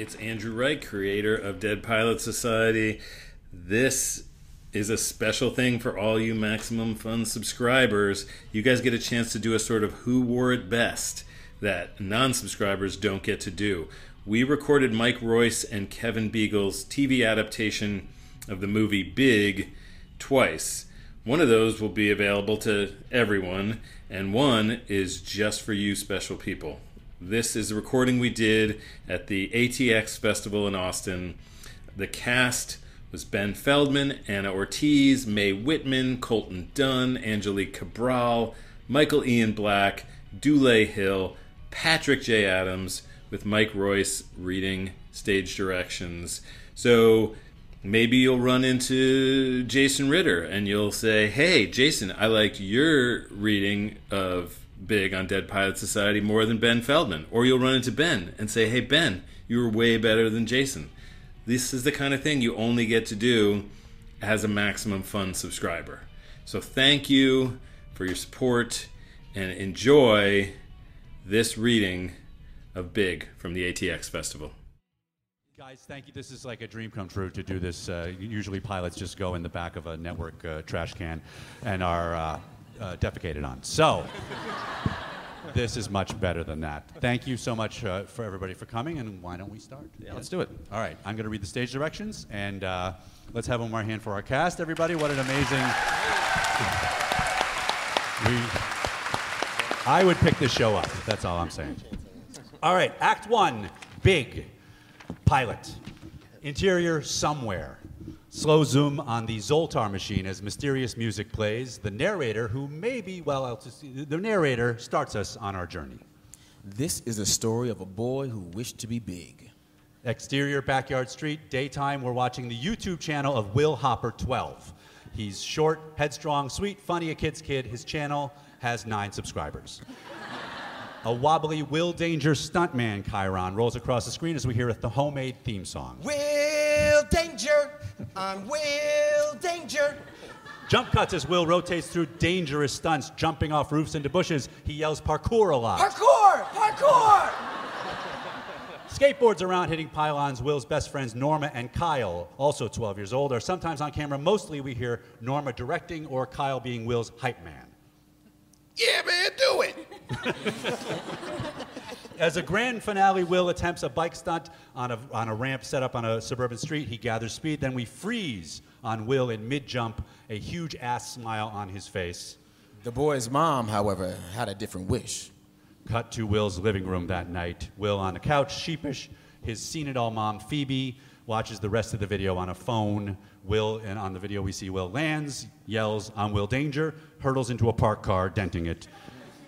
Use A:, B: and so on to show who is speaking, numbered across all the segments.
A: It's Andrew Wright, creator of Dead Pilots Society. This is a special thing for all you Maximum Fun subscribers. You guys get a chance to do a sort of who wore it best that non subscribers don't get to do. We recorded Mike Royce and Kevin Biegel's TV adaptation of the movie Big twice. One of those will be available to everyone, and one is just for you special people. This is a recording we did at the ATX Festival in Austin. The cast was Ben Feldman, Ana Ortiz, Mae Whitman, Colton Dunn, Angelique Cabral, Michael Ian Black, Dule Hill, Patrick J. Adams, with Mike Royce reading stage directions. So maybe you'll run into Jason Ritter and you'll say, Hey, Jason, I liked your reading of Big on Dead Pilots Society more than Ben Feldman. Or you'll run into Ben and say, Hey, Ben, you were way better than Jason. This is the kind of thing you only get to do as a Maximum Fun subscriber. So thank you for your support and enjoy this reading of Big from the ATX Festival.
B: Guys, thank you. This is like a dream come true to do this. Uh, usually, pilots just go in the back of a network uh, trash can and are uh, uh, defecated on. So, this is much better than that. Thank you so much uh, for everybody for coming, and why don't we start?
C: Yeah, let's do it.
B: All right, I'm going to read the stage directions, and uh, let's have one more hand for our cast, everybody. What an amazing. We, I would pick this show up. That's all I'm saying. All right, Act One, big pilot. Interior somewhere. Slow zoom on the Zoltar machine as mysterious music plays. The narrator, who may be well to sea, the narrator starts us on our journey.
C: This is a story of a boy who wished to be big.
B: Exterior Backyard Street, daytime, we're watching the YouTube channel of Will Hopper 12. He's short, headstrong, sweet, funny, a kid's kid. His channel has nine subscribers. A wobbly Will Danger stuntman chyron rolls across the screen as we hear the homemade theme song.
D: Will Danger, I'm Will Danger.
B: Jump cuts as Will rotates through dangerous stunts, jumping off roofs into bushes. He yells parkour a lot.
D: Parkour, parkour.
B: Skateboards around hitting pylons. Will's best friends Norma and Kyle, also 12 years old, are sometimes on camera. Mostly we hear Norma directing or Kyle being Will's hype man.
D: Yeah, man.
B: As a grand finale, Will attempts a bike stunt on a, on a ramp set up on a suburban street. He gathers speed. Then we freeze on Will in mid jump, a huge ass smile on his face.
C: The boy's mom, however, had a different wish.
B: Cut to Will's living room that night. Will on the couch, sheepish. His seen it all mom, Phoebe, watches the rest of the video on a phone. Will, and on the video we see Will lands, yells, I'm Will Danger, hurtles into a parked car, denting it.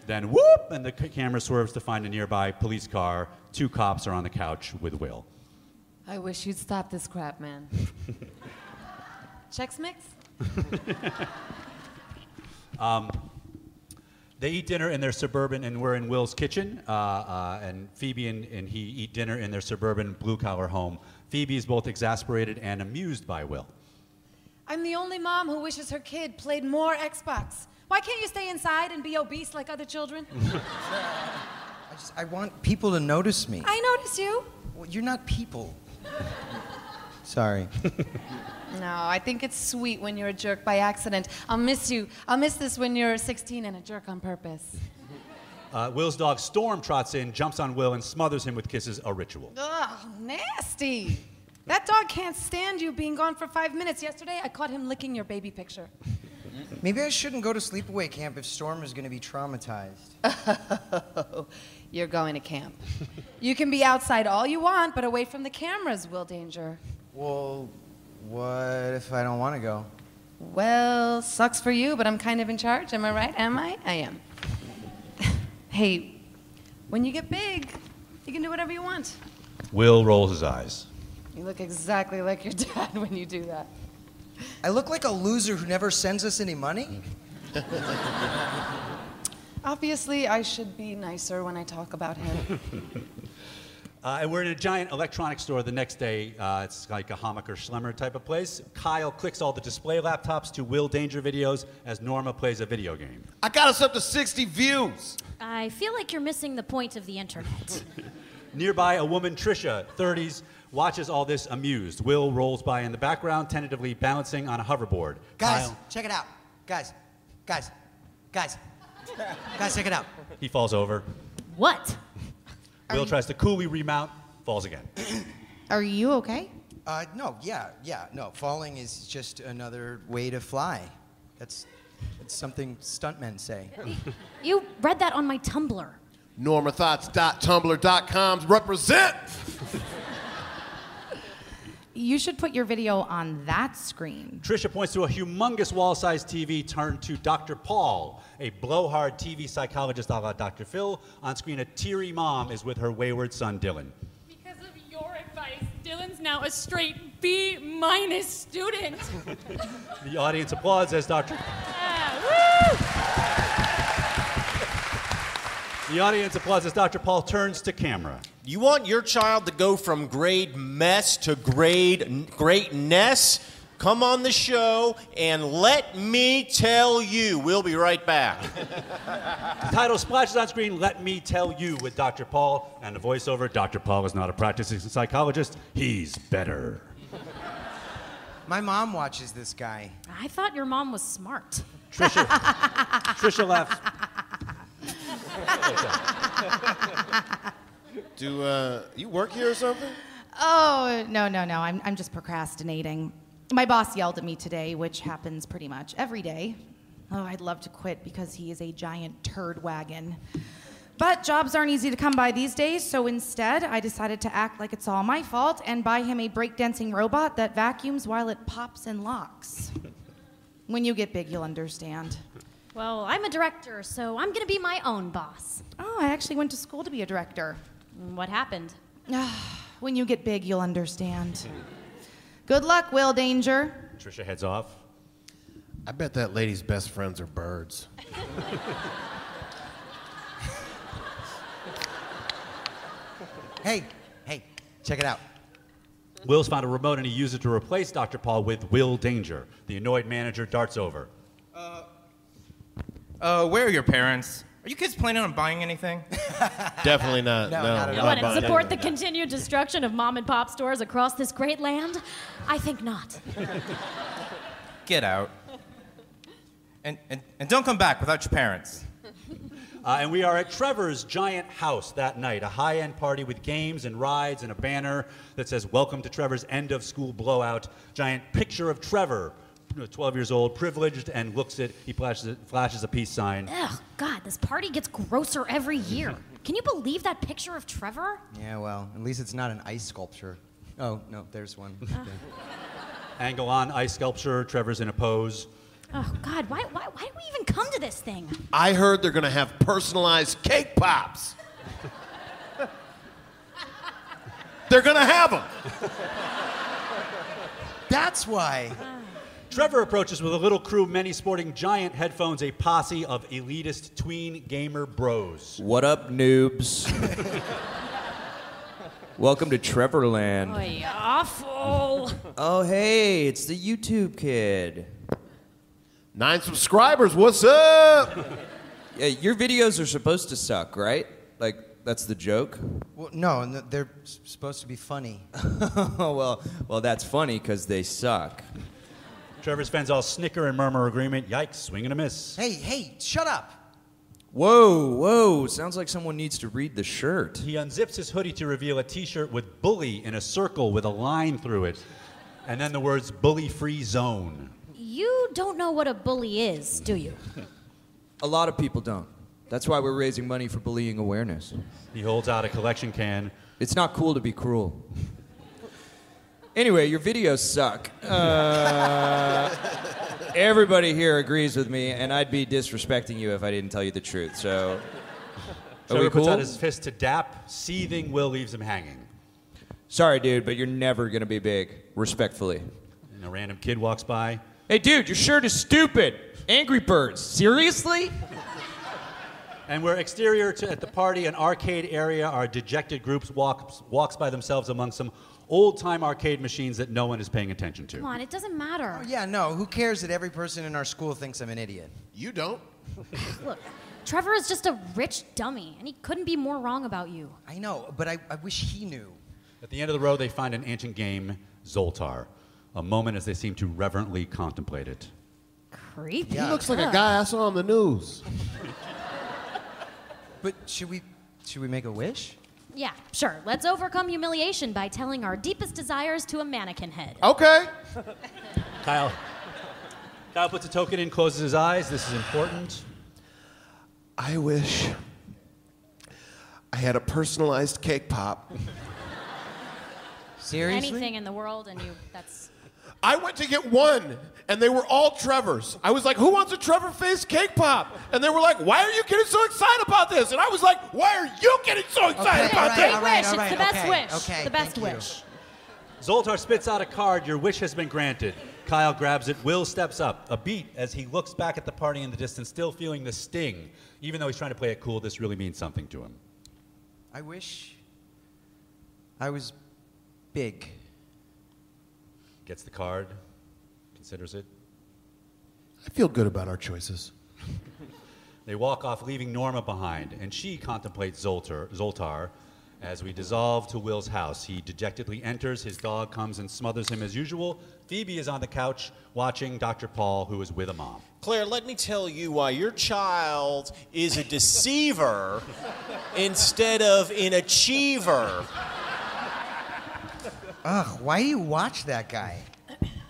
B: Then whoop, and the camera swerves to find a nearby police car. Two cops are on the couch with Will.
E: I wish you'd stop this crap, man. Chex Mix?
B: They eat dinner in their suburban, and we're in Will's kitchen. Uh, uh, and Phoebe and, and he eat dinner in their suburban blue collar home. Phoebe is both exasperated and amused by Will.
E: I'm the only mom who wishes her kid played more Xbox. Why can't you stay inside and be obese like other children?
D: I just, I want people to notice me.
E: I notice you.
D: Well, you're not people. Sorry.
E: No, I think it's sweet when you're a jerk by accident. I'll miss you. I'll miss this when you're 16 and a jerk on purpose.
B: Uh, Will's dog Storm trots in, jumps on Will, and smothers him with kisses, a ritual.
E: Ugh, nasty. That dog can't stand you being gone for five minutes. Yesterday, I caught him licking your baby picture. Mm-hmm.
D: Maybe I shouldn't go to sleepaway camp if Storm is going to be traumatized.
E: You're going to camp. You can be outside all you want, but away from the cameras, Will Danger.
D: Well, what if I don't want to go?
E: Well, sucks for you, but I'm kind of in charge. Am I right? Am I? I am. hey, when you get big, you can do whatever you want.
B: Will rolls his eyes.
E: You look exactly like your dad when you do that.
D: I look like a loser who never sends us any money?
E: Obviously, I should be nicer when I talk about him.
B: Uh, and we're in a giant electronics store the next day. Uh, it's like a Hammacher Schlemmer type of place. Kyle clicks all the display laptops to Will Danger videos as Norma plays a video game.
F: I got us up to 60 views.
G: I feel like you're missing the point of the internet.
B: Nearby, a woman, Trisha, 30s, watches all this amused. Will rolls by in the background, tentatively balancing on a hoverboard.
D: Guys,
B: Kyle-
D: check it out. Guys, guys, guys, guys, check it out.
B: he falls over.
G: What?
B: Will tries to coolly remount, falls again.
H: Are you okay?
D: Uh, no, yeah, yeah, no. Falling is just another way to fly. That's, that's something stuntmen say.
G: You read that on my Tumblr.
F: NormaThoughts.tumblr.com represent.
H: You should put your video on that screen.
B: Trisha points to a humongous wall-sized TV turned to Dr. Paul, a blowhard TV psychologist a la Dr. Phil. On screen, a teary mom is with her wayward son, Dylan.
I: Because of your advice, Dylan's now a straight B minus student.
B: The audience applauds as Dr. The audience applauds as Dr. Paul turns to camera.
J: You want your child to go from grade mess to grade greatness? Come on the show and let me tell you. We'll be right back.
B: The title splashes on screen, Let Me Tell You, with Dr. Paul, and the voiceover Dr. Paul is not a practicing psychologist, he's better.
D: My mom watches this guy.
G: I thought your mom was smart.
B: Trisha, Trisha laughs.
F: Do uh, you work here or something?
H: Oh, no, no, no. I'm, I'm just procrastinating. My boss yelled at me today, which happens pretty much every day. Oh, I'd love to quit because he is a giant turd wagon. But jobs aren't easy to come by these days, so instead, I decided to act like it's all my fault and buy him a breakdancing robot that vacuums while it pops and locks. When you get big, you'll understand.
G: Well, I'm a director, so I'm gonna be my own boss.
H: Oh, I actually went to school to be a director.
G: What happened?
H: When you get big, you'll understand. Good luck, Will Danger.
B: Trisha heads off.
F: I bet that lady's best friends are birds.
D: Hey, hey, check it out.
B: Will's found a remote and he uses it to replace Dr. Paul with Will Danger. The annoyed manager darts over.
K: Uh, where are your parents? Are you kids planning on buying anything?
F: Definitely not.
D: No,
F: No,
D: not at
G: You
D: all.
G: want to support the continued destruction of mom and pop stores across this great land? I think not.
K: Get out. And, and, and don't come back without your parents.
B: Uh, and we are at Trevor's giant house that night, a high end party with games and rides and a banner that says, Welcome to Trevor's end of school blowout. Giant picture of Trevor, you know, 12 years old, privileged, and looks at, he flashes, flashes a peace sign.
G: Ugh, God, this party gets grosser every year. Mm-hmm. Can you believe that picture of Trevor?
D: Yeah, well, at least it's not an ice sculpture. Oh, no, there's one.
B: Angle on ice sculpture, Trevor's in a pose.
G: Oh, God, why, why, why did we even come to this thing?
F: I heard they're gonna have personalized cake pops. they're gonna have them.
D: That's why. Uh.
B: Trevor approaches with a little crew, many sporting giant headphones, a posse of elitist tween gamer bros.
L: What up, noobs? Welcome to Trevorland.
G: Oy, awful.
L: Oh, hey, it's the YouTube kid.
F: Nine subscribers. What's up?
L: Yeah, your videos are supposed to suck, right? Like, that's the joke?
D: Well, no, no, they're supposed to be funny.
L: oh, well, well, that's funny because they suck.
B: Trevor's fans all snicker and murmur agreement. Yikes, swing and a miss.
D: Hey, hey, shut up.
L: Whoa, whoa, sounds like someone needs to read the shirt.
B: He unzips his hoodie to reveal a t shirt with bully in a circle with a line through it. And then the words bully free zone.
G: You don't know what a bully is, do you?
L: A lot of people don't. That's why we're raising money for bullying awareness.
B: He holds out a collection can.
L: It's not cool to be cruel. Anyway, your videos suck. Uh, everybody here agrees with me, and I'd be disrespecting you if I didn't tell you the truth. So, are
B: Trevor
L: we
B: puts
L: cool?
B: out his fist to dap. Seething Will leaves him hanging.
L: Sorry, dude, but you're never gonna be big. Respectfully.
B: And a random kid walks by.
L: Hey, dude, your shirt is stupid. Angry Birds. Seriously?
B: And we're exterior to at the party, an arcade area. Our dejected groups walks walks by themselves among some old time arcade machines that no one is paying attention to.
G: Come on, it doesn't matter.
D: Oh, yeah, no, who cares that every person in our school thinks I'm an idiot?
F: You don't.
G: Look, Trevor is just a rich dummy, and he couldn't be more wrong about you.
D: I know, but I, I wish he knew.
B: At the end of the road, they find an ancient game, Zoltar. A moment as they seem to reverently contemplate it.
G: Creepy.
F: He looks like a guy I saw on the news.
D: But should we should we make a wish?
G: Yeah, sure. Let's overcome humiliation by telling our deepest desires to a mannequin head.
F: Okay.
B: Kyle. Kyle puts a token in, closes his eyes. This is important.
F: I wish I had a personalized cake pop.
D: Seriously?
G: Anything in the world, and you, that's.
F: I went to get one, and they were all Trevors. I was like, "Who wants a Trevor face cake pop?" And they were like, "Why are you getting so excited about this?" And I was like, "Why are you getting so excited
D: Okay,
F: about
D: all
F: this?"
D: right, all right,
G: wish.
D: all
G: It's
D: right,
G: the best
D: okay,
G: wish.
D: Okay,
G: the best
D: thank you.
G: wish.
B: Zoltar spits out a card. Your wish has been granted. Kyle grabs it. Will steps up. A beat as he looks back at the party in the distance, still feeling the sting. Even though he's trying to play it cool, this really means something to him.
D: I wish I was big.
B: Gets the card, considers it.
F: I feel good about our choices.
B: They walk off, leaving Norma behind, and she contemplates Zoltar, Zoltar as we dissolve to Will's house. He dejectedly enters. His dog comes and smothers him as usual. Phoebe is on the couch watching Dr. Paul, who is with a mom.
J: Claire, let me tell you why your child is a deceiver instead of an achiever.
D: Ugh, why do you watch that guy?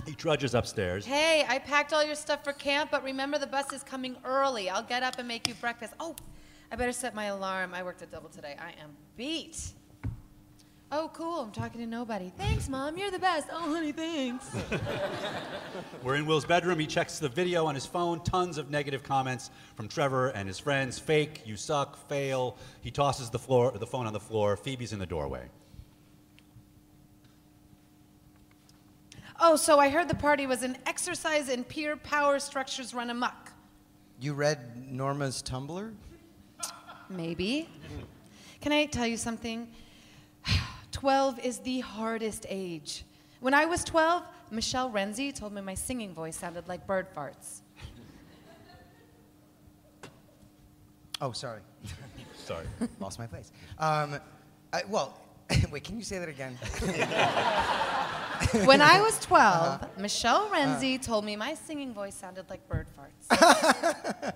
B: He trudges upstairs.
E: Hey, I packed all your stuff for camp, but remember the bus is coming early. I'll get up and make you breakfast. Oh, I better set my alarm. I worked a double today. I am beat. Oh, cool. I'm talking to nobody. Thanks, Mom. You're the best. Oh, honey, thanks.
B: We're in Will's bedroom. He checks the video on his phone. Tons of negative comments from Trevor and his friends. Fake, you suck, fail. He tosses the, floor, the phone on the floor. Phoebe's in the doorway.
E: Oh, so I heard the party was an exercise in peer power structures run amok.
D: You read Norma's Tumblr?
E: Maybe. Can I tell you something? 12 is the hardest age. When I was 12, Michelle Renzi told me my singing voice sounded like bird farts.
D: Oh, sorry.
B: Sorry.
D: Lost my place. Um, I, well, wait, can you say that again?
E: When I was 12,
D: Uh-huh.
E: Michelle Renzi told me my singing voice sounded like bird farts.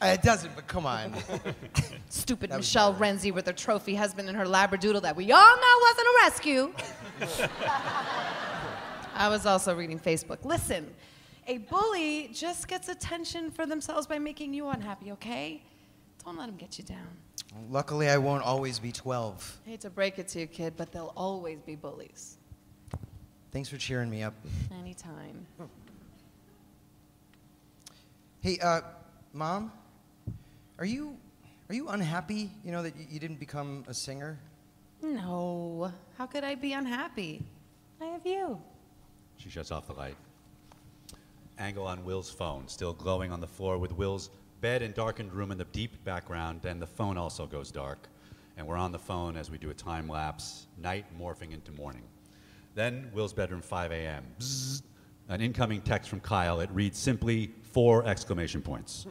D: Uh, it doesn't, but come on.
E: Stupid
D: That
E: Michelle Renzi with her trophy husband and her labradoodle that we all know wasn't a rescue. I was also reading Facebook. Listen, a bully just gets attention for themselves by making you unhappy, okay? Don't let them get you down.
D: Luckily, I won't always be 12.
E: I hate to break it to you, kid, but they'll always be bullies.
D: Thanks for cheering me up.
E: Anytime.
D: Hey, uh, Mom, are you are you unhappy? You know that you, you didn't become a singer.
E: No. How could I be unhappy? I have you.
B: She shuts off the light. Angle on Will's phone, still glowing on the floor with Will's bed and darkened room in the deep background. Then the phone also goes dark. And we're on the phone as we do a time lapse, night morphing into morning. Then Will's bedroom, 5 a.m. Bzzz. An incoming text from Kyle. It reads simply four exclamation points.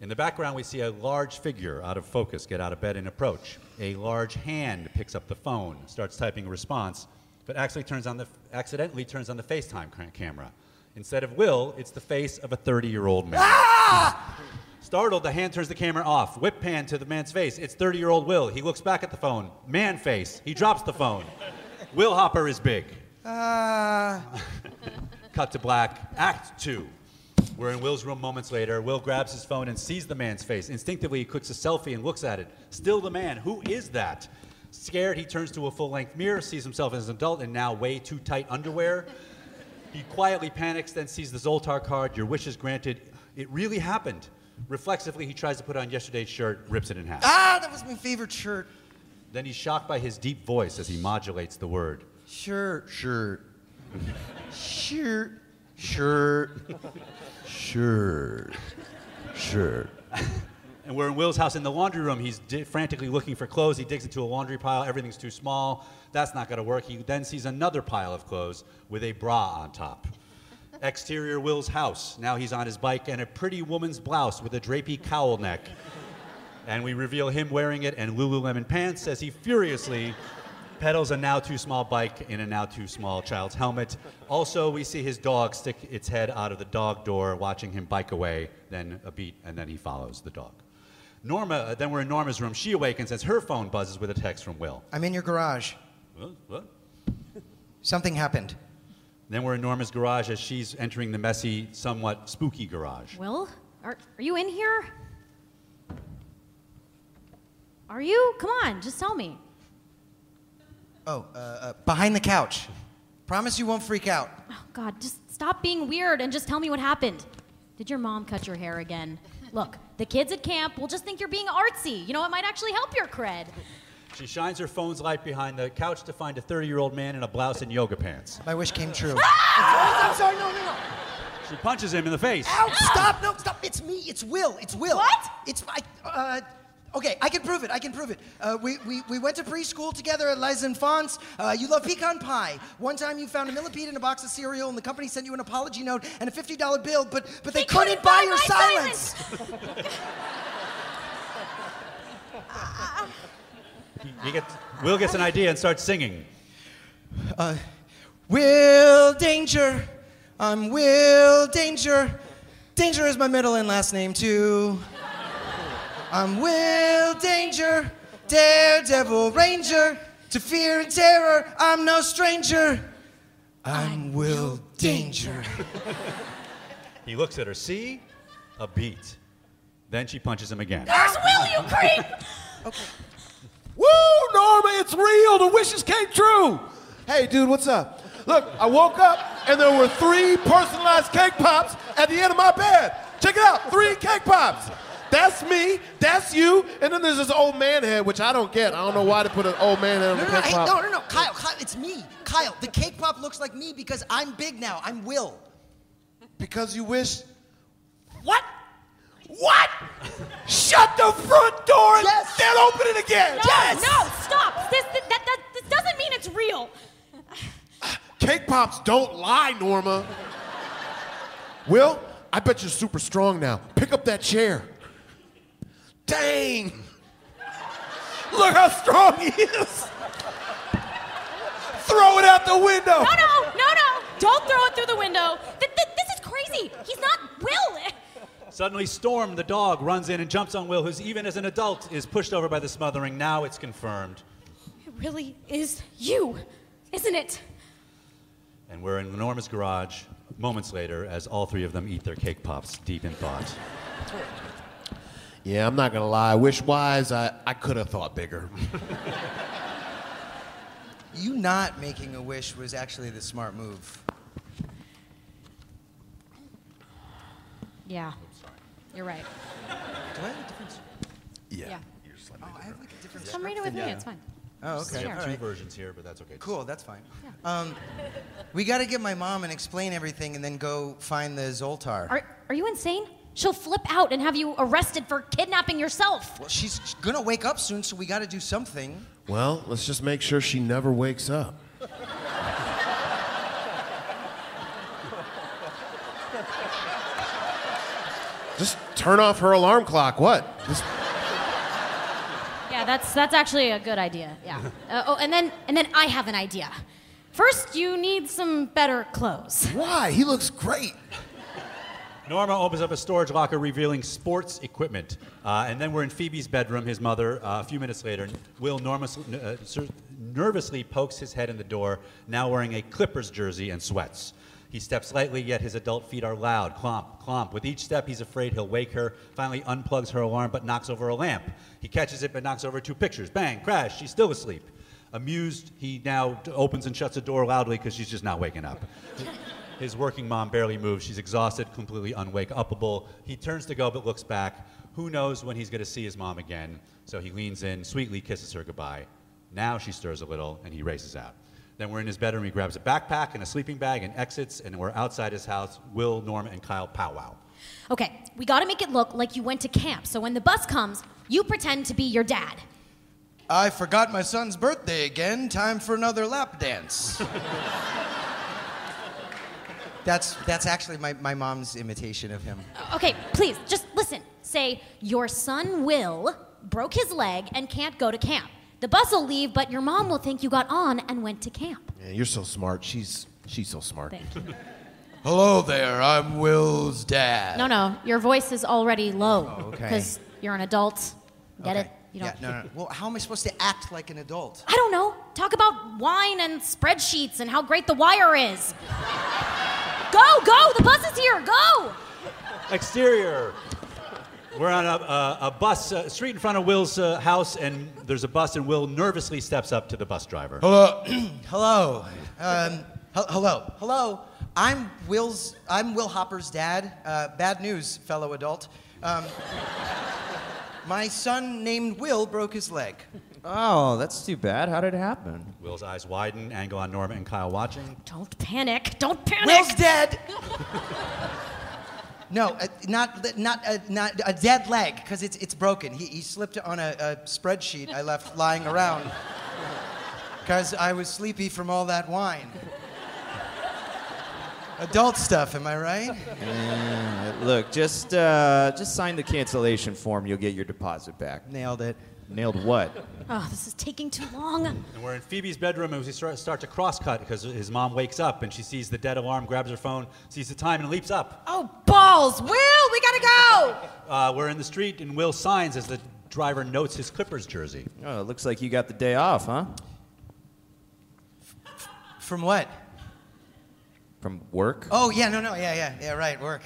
B: In the background, we see a large figure out of focus get out of bed and approach. A large hand picks up the phone, starts typing a response, but actually turns on the, accidentally turns on the FaceTime camera. Instead of Will, it's the face of a 30 year old man. Ah! Startled, the hand turns the camera off. Whip pan to the man's face. It's 30 year old Will. He looks back at the phone. Man face. He drops the phone. Will Hopper is big.
D: Uh,
B: Cut to black. Act two. We're in Will's room moments later. Will grabs his phone and sees the man's face. Instinctively, he clicks a selfie and looks at it. Still the man. Who is that? Scared, he turns to a full length mirror, sees himself as an adult in now way too tight underwear. He quietly panics, then sees the Zoltar card. Your wish is granted. It really happened. Reflexively, he tries to put on yesterday's shirt, rips it in half.
D: ah, that was my favorite shirt.
B: Then he's shocked by his deep voice as he modulates the word.
D: Sure. Sure. sure. Sure.
F: Sure. Shirt.
B: And we're in Will's house in the laundry room. He's di- frantically looking for clothes. He digs into a laundry pile. Everything's too small. That's not going to work. He then sees another pile of clothes with a bra on top. Exterior Will's house. Now he's on his bike and a pretty woman's blouse with a drapey cowl neck. And we reveal him wearing it and Lululemon pants as he furiously pedals a now too small bike in a now too small child's helmet. Also, we see his dog stick its head out of the dog door, watching him bike away, then a beat, and then he follows the dog. Norma, uh, then we're in Norma's room. She awakens as her phone buzzes with a text from Will.
D: I'm in your garage.
B: What? What?
D: Something happened.
B: Then we're in Norma's garage as she's entering the messy, somewhat spooky garage.
G: Will, are, are you in here? Are you? Come on, just tell me.
D: Oh, uh, uh, behind the couch. Promise you won't freak out.
G: Oh, God, just stop being weird and just tell me what happened. Did your mom cut your hair again? Look, the kids at camp will just think you're being artsy. You know, it might actually help your cred.
B: She shines her phone's light behind the couch to find a 30 year old man in a blouse and yoga pants.
D: My wish came true.
M: I'm sorry, no, no, no.
B: She punches him in the face.
M: Ow, stop, no, stop. It's me, it's Will, it's Will.
G: What?
M: It's my, uh, okay, I can prove it, I can prove it. Uh, we, we, we went to preschool together at Les Enfants. Uh, you love pecan pie. One time you found a millipede in a box of cereal and the company sent you an apology note and a $50 bill, but, but they
G: He
M: couldn't,
G: couldn't
M: buy
G: buy
M: your
G: my
M: silence.
B: He, he gets, Will gets an idea and starts singing.
M: Uh, Will Danger. I'm Will Danger. Danger is my middle and last name, too. I'm Will Danger, Daredevil Ranger. To fear and terror, I'm no stranger. I'm Will Danger.
B: He looks at her. See? A beat. Then she punches him again.
G: There's Will, you creep!
F: Woo, Norma, it's real. The wishes came true. Hey, dude, what's up? Look, I woke up and there were three personalized cake pops at the end of my bed. Check it out, three cake pops. That's me, that's you, and then there's this old man head, which I don't get. I don't know why they put an old man head on
M: No,
F: the
M: no, no,
F: cake
M: hey,
F: pop.
M: no, no, no, Kyle, Kyle, it's me, Kyle. The cake pop looks like me because I'm big now. I'm Will.
F: Because you wish.
M: What?
F: What? Shut the front door and
M: Yes.
F: then open it again.
G: No, no, stop! This, that, that, this doesn't mean it's real.
F: Cake pops don't lie, Norma. Will, I bet you're super strong now. Pick up that chair. Dang. Look how strong he is. Throw it out the window.
G: No, no, no, no! Don't throw it through the window. Th- th- this is crazy. He's not Will.
B: Suddenly, Storm, the dog, runs in and jumps on Will, who's even as an adult is pushed over by the smothering. Now it's confirmed.
G: It really is you, isn't it?
B: And we're in Norma's garage moments later as all three of them eat their cake pops deep in thought.
F: Yeah, I'm not gonna lie. Wish wise, I, I could have thought bigger.
D: You not making a wish was actually the smart move.
G: Yeah. You're right.
D: Do I have a different?
G: Yeah.
D: Oh, I have like a different.
G: Come read it with me.
D: Yeah.
G: It's fine.
D: Oh, okay.
G: share.
D: All
B: Two
D: right.
B: versions here, but that's okay.
D: Cool, that's fine. Um, we got to get my mom and explain everything, and then go find the Zoltar.
G: Are, are you insane? She'll flip out and have you arrested for kidnapping yourself.
D: well, she's gonna wake up soon, so we got to do something.
F: Well, let's just make sure she never wakes up. Just turn off her alarm clock. What? Just
G: Yeah, that's that's actually a good idea. Yeah. Uh, oh, and then and then I have an idea. First, you need some better clothes.
F: why? He looks great.
B: Norma opens up a storage locker revealing sports equipment. Uh, and then we're in Phoebe's bedroom, his mother. Uh, a few minutes later, Will Norma uh, nervously pokes his head in the door, now wearing a Clippers jersey and sweats. He steps lightly, yet his adult feet are loud. Clomp, clomp. With each step, he's afraid he'll wake her. Finally, unplugs her alarm, but knocks over a lamp. He catches it, but knocks over two pictures. Bang, crash. She's still asleep. Amused, he now opens and shuts the door loudly because she's just not waking up. His working mom barely moves. She's exhausted, completely unwake upable. He turns to go but looks back. Who knows when he's going to see his mom again? So he leans in, sweetly kisses her goodbye. Now she stirs a little and he races out. Then we're in his bedroom. He grabs a backpack and a sleeping bag and exits. And we're outside his house. Will, Norma, and Kyle powwow.
G: Okay, we got to make it look like you went to camp. So when the bus comes, you pretend to be your dad.
D: I forgot my son's birthday again. Time for another lap dance. That's that's actually my, my mom's imitation of him.
G: Okay, please, just listen. Say, your son Will broke his leg and can't go to camp. The bus will leave, but your mom will think you got on and went to camp.
F: Yeah, you're so smart. She's she's so smart.
G: Thank you.
C: Hello there, I'm Will's dad.
G: No, no, your voice is already low.
D: Oh, okay.
G: Because you're an adult. Get
D: Okay.
G: it? You don't.
D: Yeah, no, no. Well, how am I supposed to act like an adult?
G: I don't know. Talk about wine and spreadsheets and how great the wire is. Go, go! The bus is here. Go!
B: Exterior. We're on a, a, a bus, uh, street in front of Will's uh, house, and there's a bus, and Will nervously steps up to the bus driver.
D: Hello. hello. Um, hel- hello. Hello. I'm Will's. I'm Will Hopper's dad. Uh, bad news, fellow adult. Um, my son named Will broke his leg.
L: Oh, that's too bad. How did it happen?
B: Will's eyes widen, angle on Norma and Kyle watching.
G: Don't panic. Don't panic.
D: Will's dead. no, uh, not not uh, not a dead leg because it's it's broken. He, he slipped on a, a spreadsheet I left lying around because I was sleepy from all that wine. Adult stuff, am I right?
L: Uh, look, just uh, just sign the cancellation form. You'll get your deposit back.
D: Nailed it.
L: Nailed what?
G: Oh, this is taking too long.
B: And we're in Phoebe's bedroom, and we start, start to cross-cut because his mom wakes up, and she sees the dead alarm, grabs her phone, sees the time, and leaps up.
H: Oh, balls! Will, we gotta go!
B: Uh, we're in the street, and Will signs as the driver notes his Clippers jersey.
L: Oh, it looks like you got the day off, huh?
D: From what?
L: From work?
D: Oh yeah, no, no, yeah, yeah, yeah, right, work.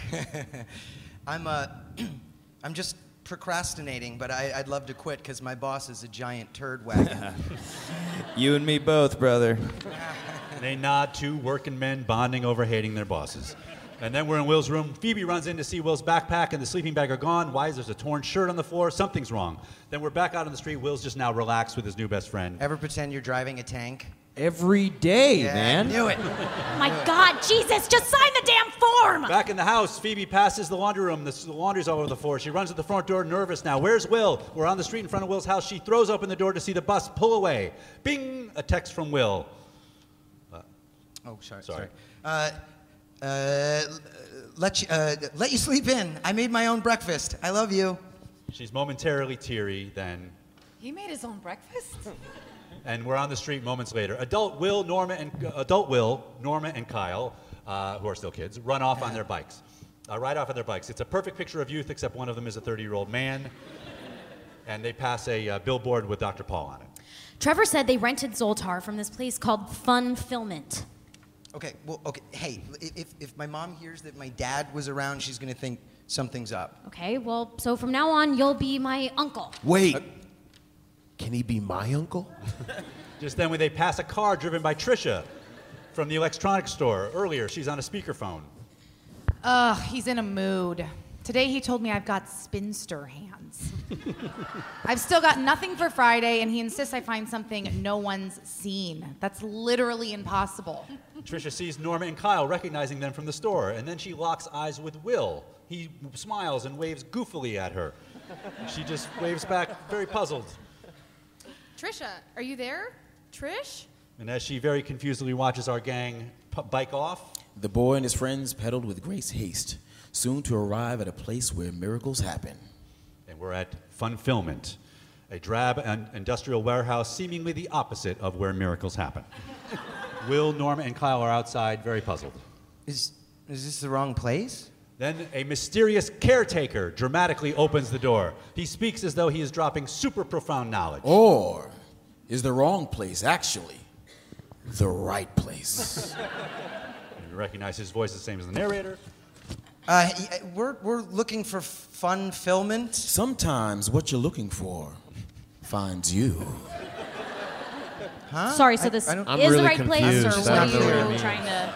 D: I'm uh, I'm just procrastinating, but I, I'd love to quit because my boss is a giant turd wagon.
L: You and me both, brother.
B: They nod to working men bonding over hating their bosses. And then we're in Will's room. Phoebe runs in to see Will's backpack and the sleeping bag are gone. Why is there's a torn shirt on the floor? Something's wrong. Then we're back out on the street. Will's just now relaxed with his new best friend.
D: Ever pretend you're driving a tank?
L: Every day,
D: Yeah,
L: man.
D: I knew it.
G: Oh my God, Jesus, just sign the damn form!
B: Back in the house, Phoebe passes the laundry room. The, the laundry's all over the floor. She runs to the front door, nervous now. Where's Will? We're on the street in front of Will's house. She throws open the door to see the bus pull away. Bing! A text from Will.
D: Oh, sorry.
B: Sorry.
D: Uh, uh, let you uh, let you sleep in. I made my own breakfast. I love you.
B: She's momentarily teary, then
E: He made his own breakfast?
B: and we're on the street moments later. Adult Will, Norma, and uh, adult Will, Norma, and Kyle, uh, who are still kids, run off on their bikes. Uh, ride off on their bikes. It's a perfect picture of youth, except one of them is a 30-year-old man, and they pass a uh, billboard with Dr. Paul on it.
G: Trevor said they rented Zoltar from this place called Fun Filment.
D: Okay. Well, okay. Hey, if if my mom hears that my dad was around, she's gonna think something's up.
G: Okay, well, so from now on, you'll be my uncle.
F: Wait. Can he be my uncle?
B: Just then, when they pass a car driven by Trisha from the electronics store earlier, she's on a speakerphone.
H: Ugh, he's in a mood. Today he told me I've got spinster hands. I've still got nothing for Friday, and he insists I find something no one's seen. That's literally impossible.
B: Trisha sees Norma and Kyle, recognizing them from the store, and then she locks eyes with Will. He smiles and waves goofily at her. She just waves back, very puzzled.
E: Trisha, are you there? Trish?
B: And as she very confusedly watches our gang p- bike off,
C: The boy and his friends pedaled with great haste, soon to arrive at a place where miracles happen.
B: and we're at Funfillment, a drab and industrial warehouse seemingly the opposite of where miracles happen. Will, Norma, and Kyle are outside, very puzzled.
D: Is is this the wrong place?
B: Then a mysterious caretaker dramatically opens the door. He speaks as though he is dropping super profound knowledge.
C: Or is the wrong place actually the right place?
B: You recognize his voice the same as the narrator.
D: Uh, we're we're looking for fun filment.
C: Sometimes what you're looking for finds you.
D: Huh?
G: Sorry, so this
D: I don't-
G: is the right place, or what are you trying to.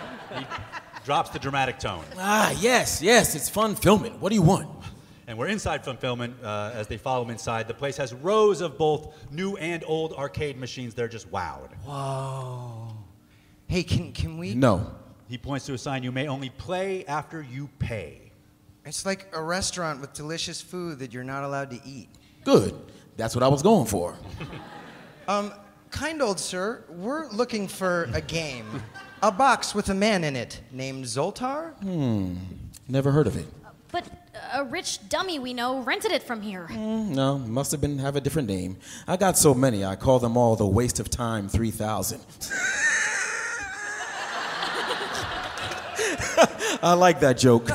B: Drops the dramatic tone.
C: Ah, yes, yes, it's fun filming. What do you want?
B: And we're inside Funfillment uh, as they follow him inside. The place has rows of both new and old arcade machines. They're just wowed.
D: Whoa. Hey, can can we?
C: No.
B: He points to a sign you may only play after you pay.
D: It's like a restaurant with delicious food that you're not allowed to eat.
C: Good. That's what I was going for.
D: Um, kind old sir, we're looking for a game. A box with a man in it named Zoltar?
C: Hmm. Never heard of it.
G: But a rich dummy we know rented it from here.
C: No, must have been have a different name. I got so many, I call them all the waste of time 3000. I like that joke.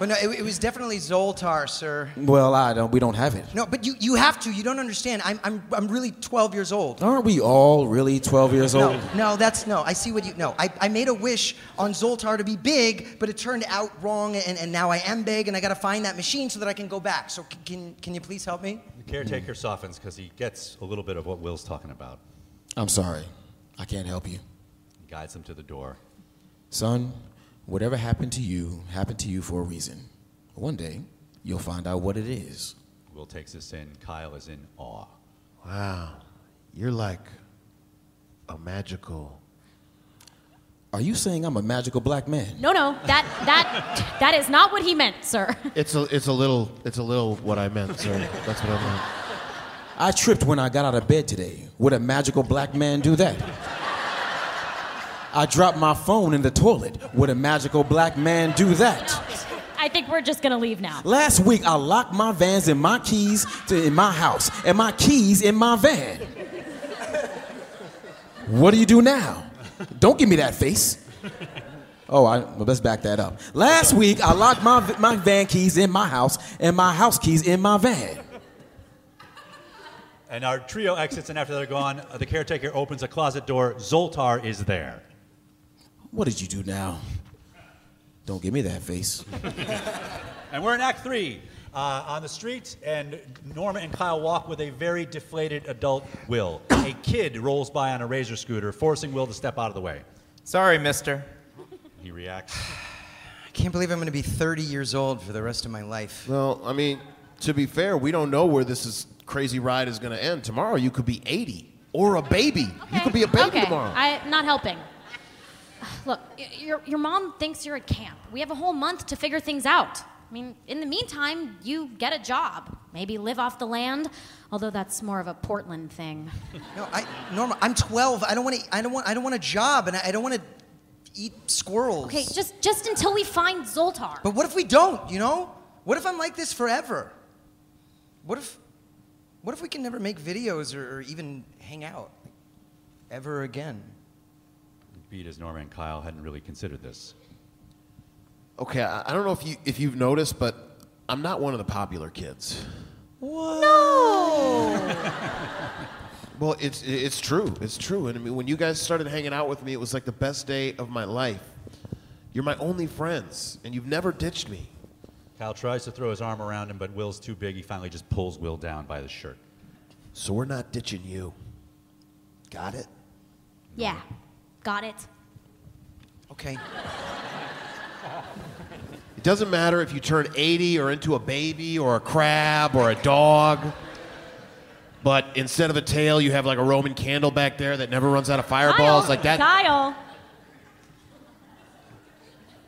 D: Well, no, it, it was definitely Zoltar, sir.
C: Well, I don't. We don't have it.
D: No, but you, you have to. You don't understand. I'm, I'm, I'm really 12 years old.
C: Aren't we all really 12 years old?
D: No, no, that's no. I see what you. No, I, I made a wish on Zoltar to be big, but it turned out wrong, and, and now I am big, and I got to find that machine so that I can go back. So c- can can you please help me?
B: The caretaker softens because he gets a little bit of what Will's talking about.
C: I'm sorry. I can't help you.
B: Guides him to the door.
C: Son, whatever happened to you happened to you for a reason. One day, you'll find out what it is.
B: Will takes this in. Kyle is in awe.
F: Wow. You're like a magical.
C: Are you saying I'm a magical black man?
G: No, no, that that that is not what he meant, sir.
F: It's a, it's a little, it's a little what I meant, sir. That's what I meant.
C: I tripped when I got out of bed today. Would a magical black man do that? I dropped my phone in the toilet. Would a magical black man do that?
G: I think we're just gonna leave now.
C: Last week, I locked my vans and my keys to, in my house and my keys in my van. What do you do now? Don't give me that face. Oh, I, well, let's back that up. Last week, I locked my, my van keys in my house and my house keys in my van.
B: And our trio exits, and after they're gone, uh, the caretaker opens a closet door. Zoltar is there.
C: What did you do now? Don't give me that face.
B: And we're in Act Three uh, on the street, and Norma and Kyle walk with a very deflated adult Will. A kid rolls by on a razor scooter, forcing Will to step out of the way.
K: Sorry, mister.
B: He reacts.
D: I can't believe I'm going to be 30 years old for the rest of my life.
F: Well, I mean, to be fair, we don't know where this is, crazy ride is going to end. Tomorrow, you could be 80 or a baby. You could be a baby
G: okay,
F: tomorrow.
G: I'm not helping. Look, your, your mom thinks you're at camp. We have a whole month to figure things out. I mean, in the meantime, you get a job. Maybe live off the land, although that's more of a Portland thing.
D: No, I, Norma, I'm 12. I don't want to. I don't want. I don't want a job, and I, I don't want to eat squirrels.
G: Okay, just just until we find Zoltar.
D: But what if we don't? You know? What if I'm like this forever? What if? What if we can never make videos or, or even hang out ever again?
B: Beat as Norma and Kyle hadn't really considered this.
F: Okay, I, I don't know if you if you've noticed, but I'm not one of the popular kids.
G: No.
F: Well, it's it's true. It's true. And I mean, when you guys started hanging out with me, it was like the best day of my life. You're my only friends, and you've never ditched me.
B: Kyle tries to throw his arm around him, but Will's too big. He finally just pulls Will down by the shirt.
F: So we're not ditching you. Got it?
G: Yeah, got it.
D: Okay.
F: It doesn't matter if you turn 80 or into a baby or a crab or a dog. But instead of a tail, you have like a Roman candle back there that never runs out of fireballs,
G: Kyle,
F: like that.
G: Kyle.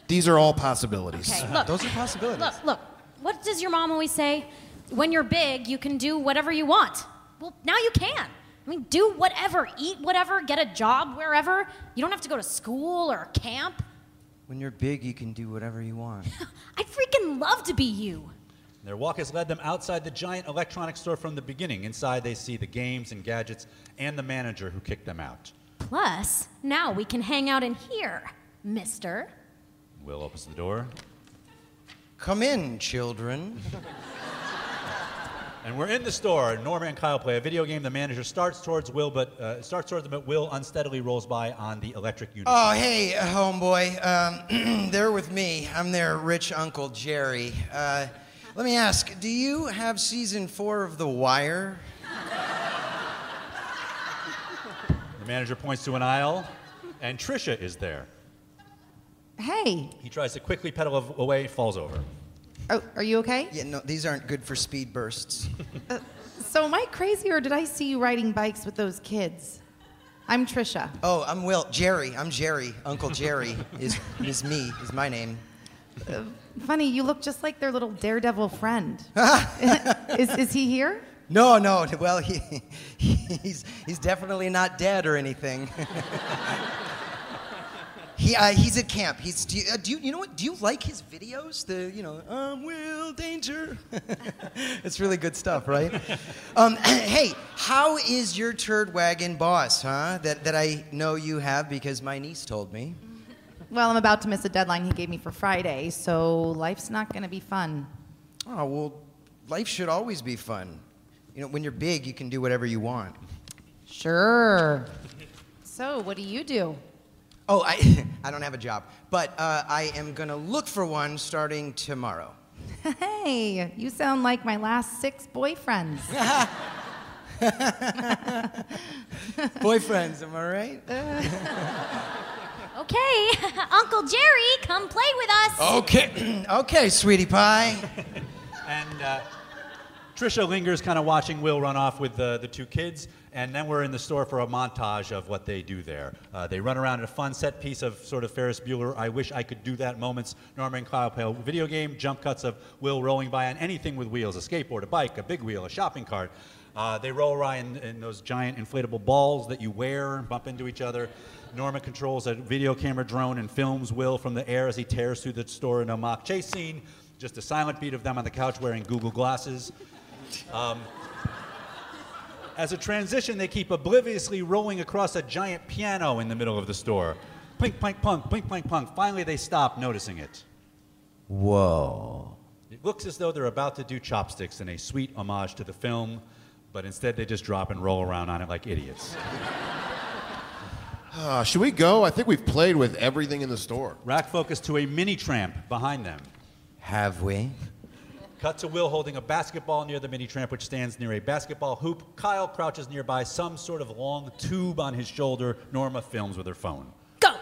F: These are all possibilities.
G: Okay, look.
D: Those are possibilities.
G: Look, look. What does your mom always say? When you're big, you can do whatever you want. Well, now you can. I mean, do whatever, eat whatever, get a job wherever. You don't have to go to school or camp.
D: When you're big, you can do whatever you want.
G: I'd freaking love to be you.
B: Their walk has led them outside the giant electronics store from the beginning. Inside, they see the games and gadgets and the manager who kicked them out.
G: Plus, now we can hang out in here, mister.
B: Will opens the door,
D: Come in, children.
B: and we're in the store. Norma and Kyle play a video game. The manager starts towards Will, but uh, starts towards them, but Will unsteadily rolls by on the electric unit.
D: Oh, hey, homeboy. Um, they're with me. I'm their rich uncle, Jerry. Uh, let me ask do you have season four of The Wire?
B: The manager points to an aisle, and Trisha is there.
H: Hey,
B: He tries to quickly pedal av- away, falls over.
H: Oh, are you okay?
D: Yeah, no, these aren't good for speed bursts.
H: Uh, so am I crazy or did I see you riding bikes with those kids? I'm Trisha.
D: Oh, I'm Will. Jerry. I'm Jerry. Uncle Jerry is, is me, is my name.
H: Uh, funny, you look just like their little daredevil friend. is, is he here?
D: No, no. Well, he, he's he's definitely not dead or anything. he uh, he's at camp. He's do you, uh, do you you know what? Do you like his videos? The you know um, Will Danger. it's really good stuff, right? Um, hey, how is your turd wagon boss? Huh? That that I know you have because my niece told me.
H: Well, I'm about to miss a deadline he gave me for Friday, so life's not going to be fun.
D: Oh well, life should always be fun. You know, when you're big, you can do whatever you want.
H: Sure. So, what do you do?
D: Oh, I, I don't have a job, but uh, I am going to look for one starting tomorrow.
H: Hey, you sound like my last six boyfriends.
D: Boyfriends, am I right?
G: Okay, Uncle Jerry, come play with us.
D: Okay, okay, sweetie pie.
B: And uh, Trisha lingers, kind of watching Will run off with the, the two kids, and then we're in the store for a montage of what they do there. Uh, they run around in a fun set piece of sort of Ferris Bueller, I wish I could do that moments. Norma and Kyle a video game, jump cuts of Will rolling by on anything with wheels a skateboard, a bike, a big wheel, a shopping cart. Uh, they roll around in, in those giant inflatable balls that you wear and bump into each other. Norma controls a video camera drone and films Will from the air as he tears through the store in a mock chase scene. Just a silent beat of them on the couch wearing Google glasses. Um, as a transition, they keep obliviously rolling across a giant piano in the middle of the store. Plink, plank, punk, plink, plank, punk. Finally, they stop noticing it.
D: Whoa.
B: It looks as though they're about to do chopsticks in a sweet homage to the film, but instead they just drop and roll around on it like idiots.
F: Uh, should we go? I think we've played with everything in the store.
B: Rack focus to a mini tramp behind them.
D: Have we?
B: Cut to Will holding a basketball near the mini tramp, which stands near a basketball hoop. Kyle crouches nearby, some sort of long tube on his shoulder. Norma films with her phone.
G: Go!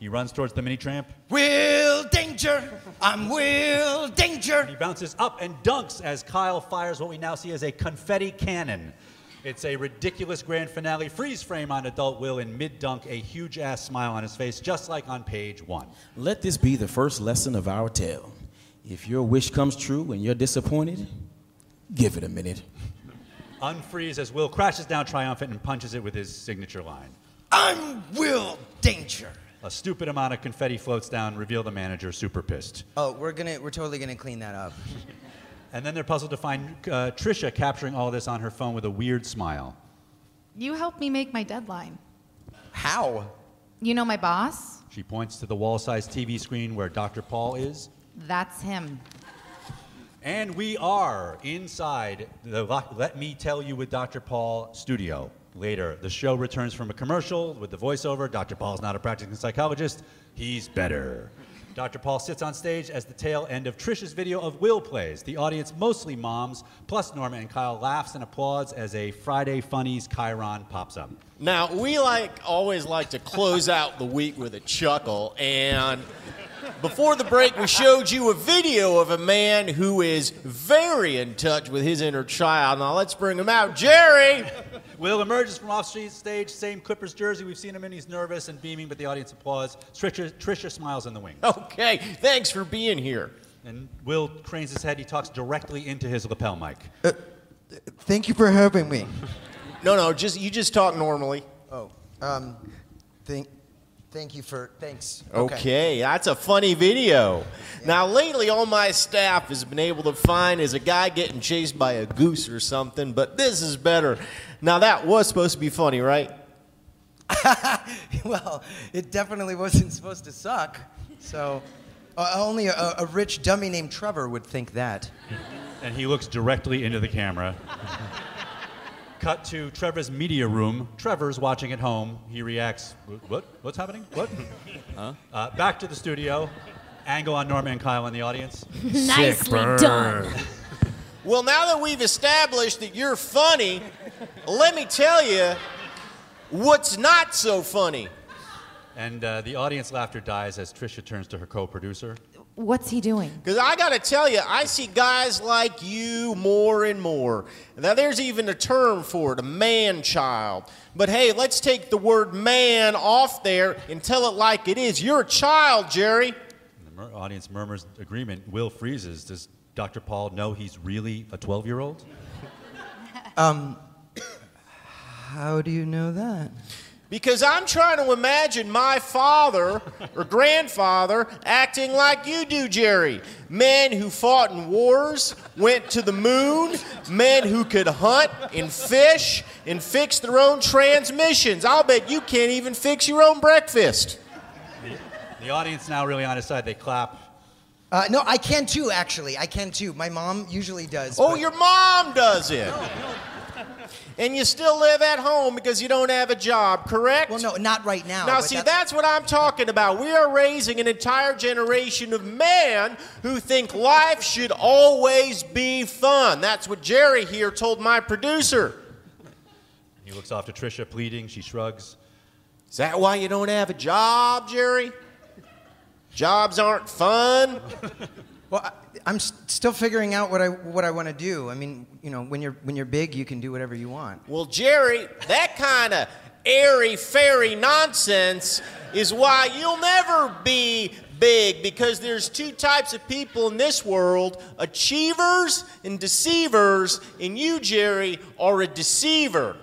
B: He runs towards the mini tramp.
D: Will Danger! I'm Will Danger!
B: He bounces up and dunks as Kyle fires what we now see as a confetti cannon. It's a ridiculous grand finale freeze frame on adult Will in mid dunk, a huge ass smile on his face, just like on page one.
C: Let this be the first lesson of our tale. If your wish comes true and you're disappointed, give it a minute.
B: Unfreeze as Will crashes down triumphant and punches it with his signature line.
D: I'm Will Danger!
B: A stupid amount of confetti floats down, reveal the manager super pissed.
D: Oh, we're gonna, we're totally gonna clean that up.
B: And then they're puzzled to find uh, Trisha capturing all this on her phone with a weird smile.
H: You helped me make my deadline.
D: How?
H: You know my boss?
B: She points to the wall sized TV screen where Dr. Paul is.
H: That's him.
B: And we are inside the Let Me Tell You with Dr. Paul studio. Later, the show returns from a commercial with the voiceover Dr. Paul's not a practicing psychologist, he's better. Dr. Paul sits on stage as the tail end of Trisha's video of Will plays. The audience, mostly moms, plus Norma and Kyle, laughs and applauds as a Friday Funnies chyron pops up.
J: Now, we like always like to close out the week with a chuckle, and before the break, we showed you a video of a man who is very in touch with his inner child. Now, let's bring him out. Jerry!
B: Will emerges from off stage, same Clippers jersey. We've seen him in. He's nervous and beaming, but the audience applauds. Trisha, Trisha smiles in the wings.
J: Okay, thanks for being here.
B: And Will cranes his head. He talks directly into his lapel mic.
D: Thank you for having me.
J: No, no, just you just talk normally.
D: Oh, um, thank, thank you for, thanks.
J: Okay, that's a funny video. Now, lately, all my staff has been able to find is a guy getting chased by a goose or something, but this is better. Now, that was supposed to be funny, right?
D: well, it definitely wasn't supposed to suck. So, uh, only a, a rich dummy named Trevor would think that.
B: And he looks directly into the camera. Cut to Trevor's media room. Trevor's watching at home. He reacts, What? What's happening? What?
L: Huh?
B: Uh, back to the studio. Angle on Norma and Kyle in the audience.
G: Nicely done.
J: Well, now that we've established that you're funny, let me tell you what's not so funny.
B: And uh, the audience laughter dies as Trisha turns to her co producer.
H: What's he doing?
J: Because I got to tell you, I see guys like you more and more. Now, there's even a term for it, a man child. But hey, let's take the word man off there and tell it like it is. You're a child, Jerry.
B: The mur- audience murmurs agreement. Will freezes. Does Dr. Paul know he's really a 12 year old?
D: Um, how do you know that?
J: Because I'm trying to imagine my father or grandfather acting like you do, Jerry. Men who fought in wars, went to the moon, men who could hunt and fish and fix their own transmissions. I'll bet you can't even fix your own breakfast.
B: The audience now really on his side. They clap.
D: Uh, no, I can too, actually. I can too. My mom usually does.
J: Oh,
D: but-
J: your mom does it. And you still live at home because you don't have a job, correct?
D: Well, no, not right now.
J: Now, see,
D: that's-
J: that's what I'm talking about. We are raising an entire generation of men who think life should always be fun. That's what Jerry here told my producer.
B: He looks off to Trisha, pleading. She shrugs.
J: Is that why you don't have a job, Jerry? Jobs aren't fun?
D: Well, I, I'm s- still figuring out what I what I want to do. I mean, you know, when you're when you're big, you can do whatever you want.
J: Well, Jerry, that kind of airy fairy nonsense is why you'll never be big because there's two types of people in this world achievers and deceivers, and you, Jerry, are a deceiver.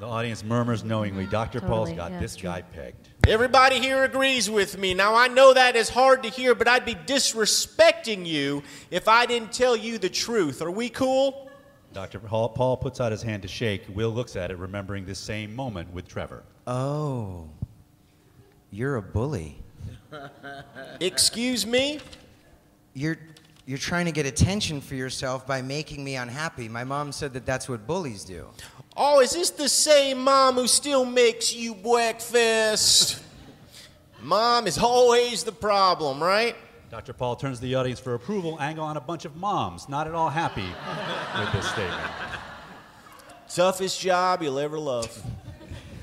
B: The audience murmurs knowingly. Dr. Paul's got
J: yeah,
B: this
J: true.
B: guy pegged.
J: Everybody here agrees with me. Now, I know that is hard to hear, but I'd be disrespecting you if I didn't tell you the truth. Are we cool?
B: Dr. Paul, Paul puts out his hand to shake. Will looks at it, remembering this same moment with Trevor.
D: Oh, you're a bully.
J: Excuse me?
D: You're you're trying to get attention for yourself by making me unhappy. My mom said that that's what bullies do.
J: Oh, is this the same mom who still makes you breakfast? mom is always the problem, right?
B: Dr. Paul turns to the audience for approval, angle on a bunch of moms, not at all happy with this statement.
J: Toughest job you'll ever love.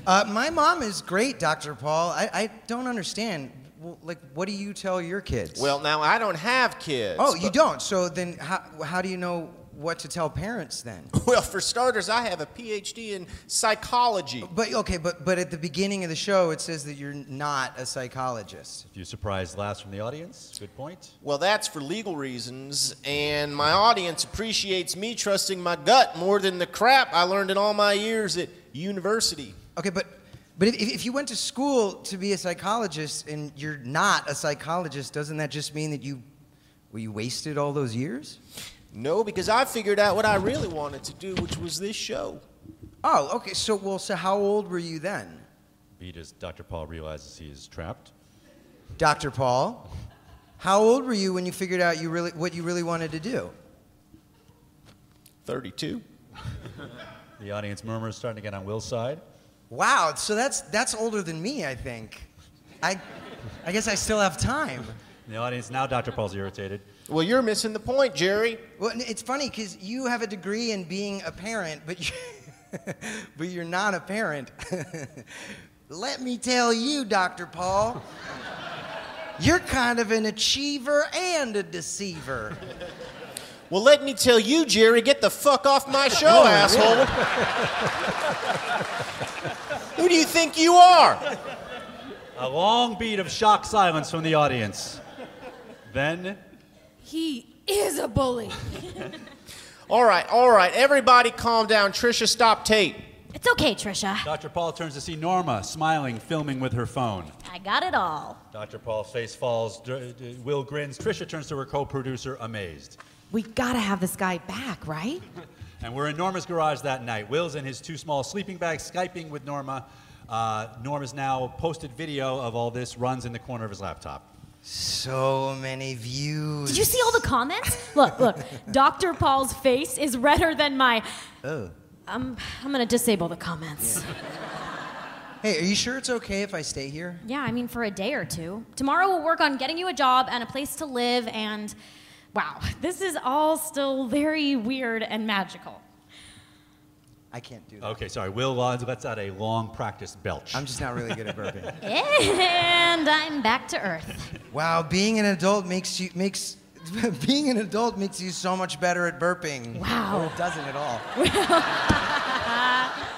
D: Uh, my mom is great, Dr. Paul. I, I don't understand. Well, like, what do you tell your kids?
J: Well, now I don't have kids.
D: oh, you don't. So then, how, how do you know what to tell parents then?
J: Well, for starters, I have a PhD in psychology.
D: But okay, but but at the beginning of the show, it says that you're not a psychologist.
B: A few surprised laughs from the audience. Good point.
J: Well, that's for legal reasons, and my audience appreciates me trusting my gut more than the crap I learned in all my years at university.
D: Okay, but but if, if you went to school to be a psychologist and you're not a psychologist, doesn't that just mean that you well you wasted all those years?
J: No, because I figured out what I really wanted to do, which was this show.
D: Oh, okay. So well, so how old were you then,
B: Beat as Dr. Paul realizes he is trapped.
D: Dr. Paul? How old were you when you figured out you really what you really wanted to do?
J: 32.
B: The audience murmurs starting to get on Will's side.
D: Wow. So that's that's older than me, I think. I I guess I still have time.
B: The audience now, Dr. Paul's irritated.
J: Well, you're missing the point, Jerry.
D: Well, it's funny because you have a degree in being a parent, but you, but you're not a parent. Let me tell you, Dr. Paul, you're kind of an achiever and a deceiver.
J: Well, let me tell you, Jerry, get the fuck off my show,
D: Oh,
J: asshole. Who do you think you are?
B: A long beat of shocked silence from the audience. Then,
I: He is a bully.
J: All right, all right, everybody calm down. Trisha, stop tape.
G: It's okay, Trisha.
B: Dr. Paul turns to see Norma smiling, filming with her phone.
G: I got it all.
B: Dr. Paul's face falls. D- d- Will grins. Trisha turns to her co producer, amazed.
H: We gotta have this guy back, right?
B: And we're in Norma's garage that night. Will's in his two small sleeping bags, Skyping with Norma. Uh, Norma's now posted video of all this, runs in the corner of his laptop.
D: So many views.
G: Did you see all the comments? Look, look. Dr. Paul's face is redder than my.
D: Oh.
G: I'm, I'm gonna disable the comments.
D: Hey, are you sure it's okay if I stay here?
G: Yeah, I mean, for a day or two. Tomorrow we'll work on getting you a job and a place to live, and wow, this is all still very weird and magical.
D: I can't do that.
B: Okay, sorry. Will uh, lets out a long practice belch.
D: I'm just not really good at burping.
G: And I'm back to earth.
D: Wow, being an adult makes you makes being an adult makes you so much better at burping.
G: Wow.
D: Or it doesn't at all.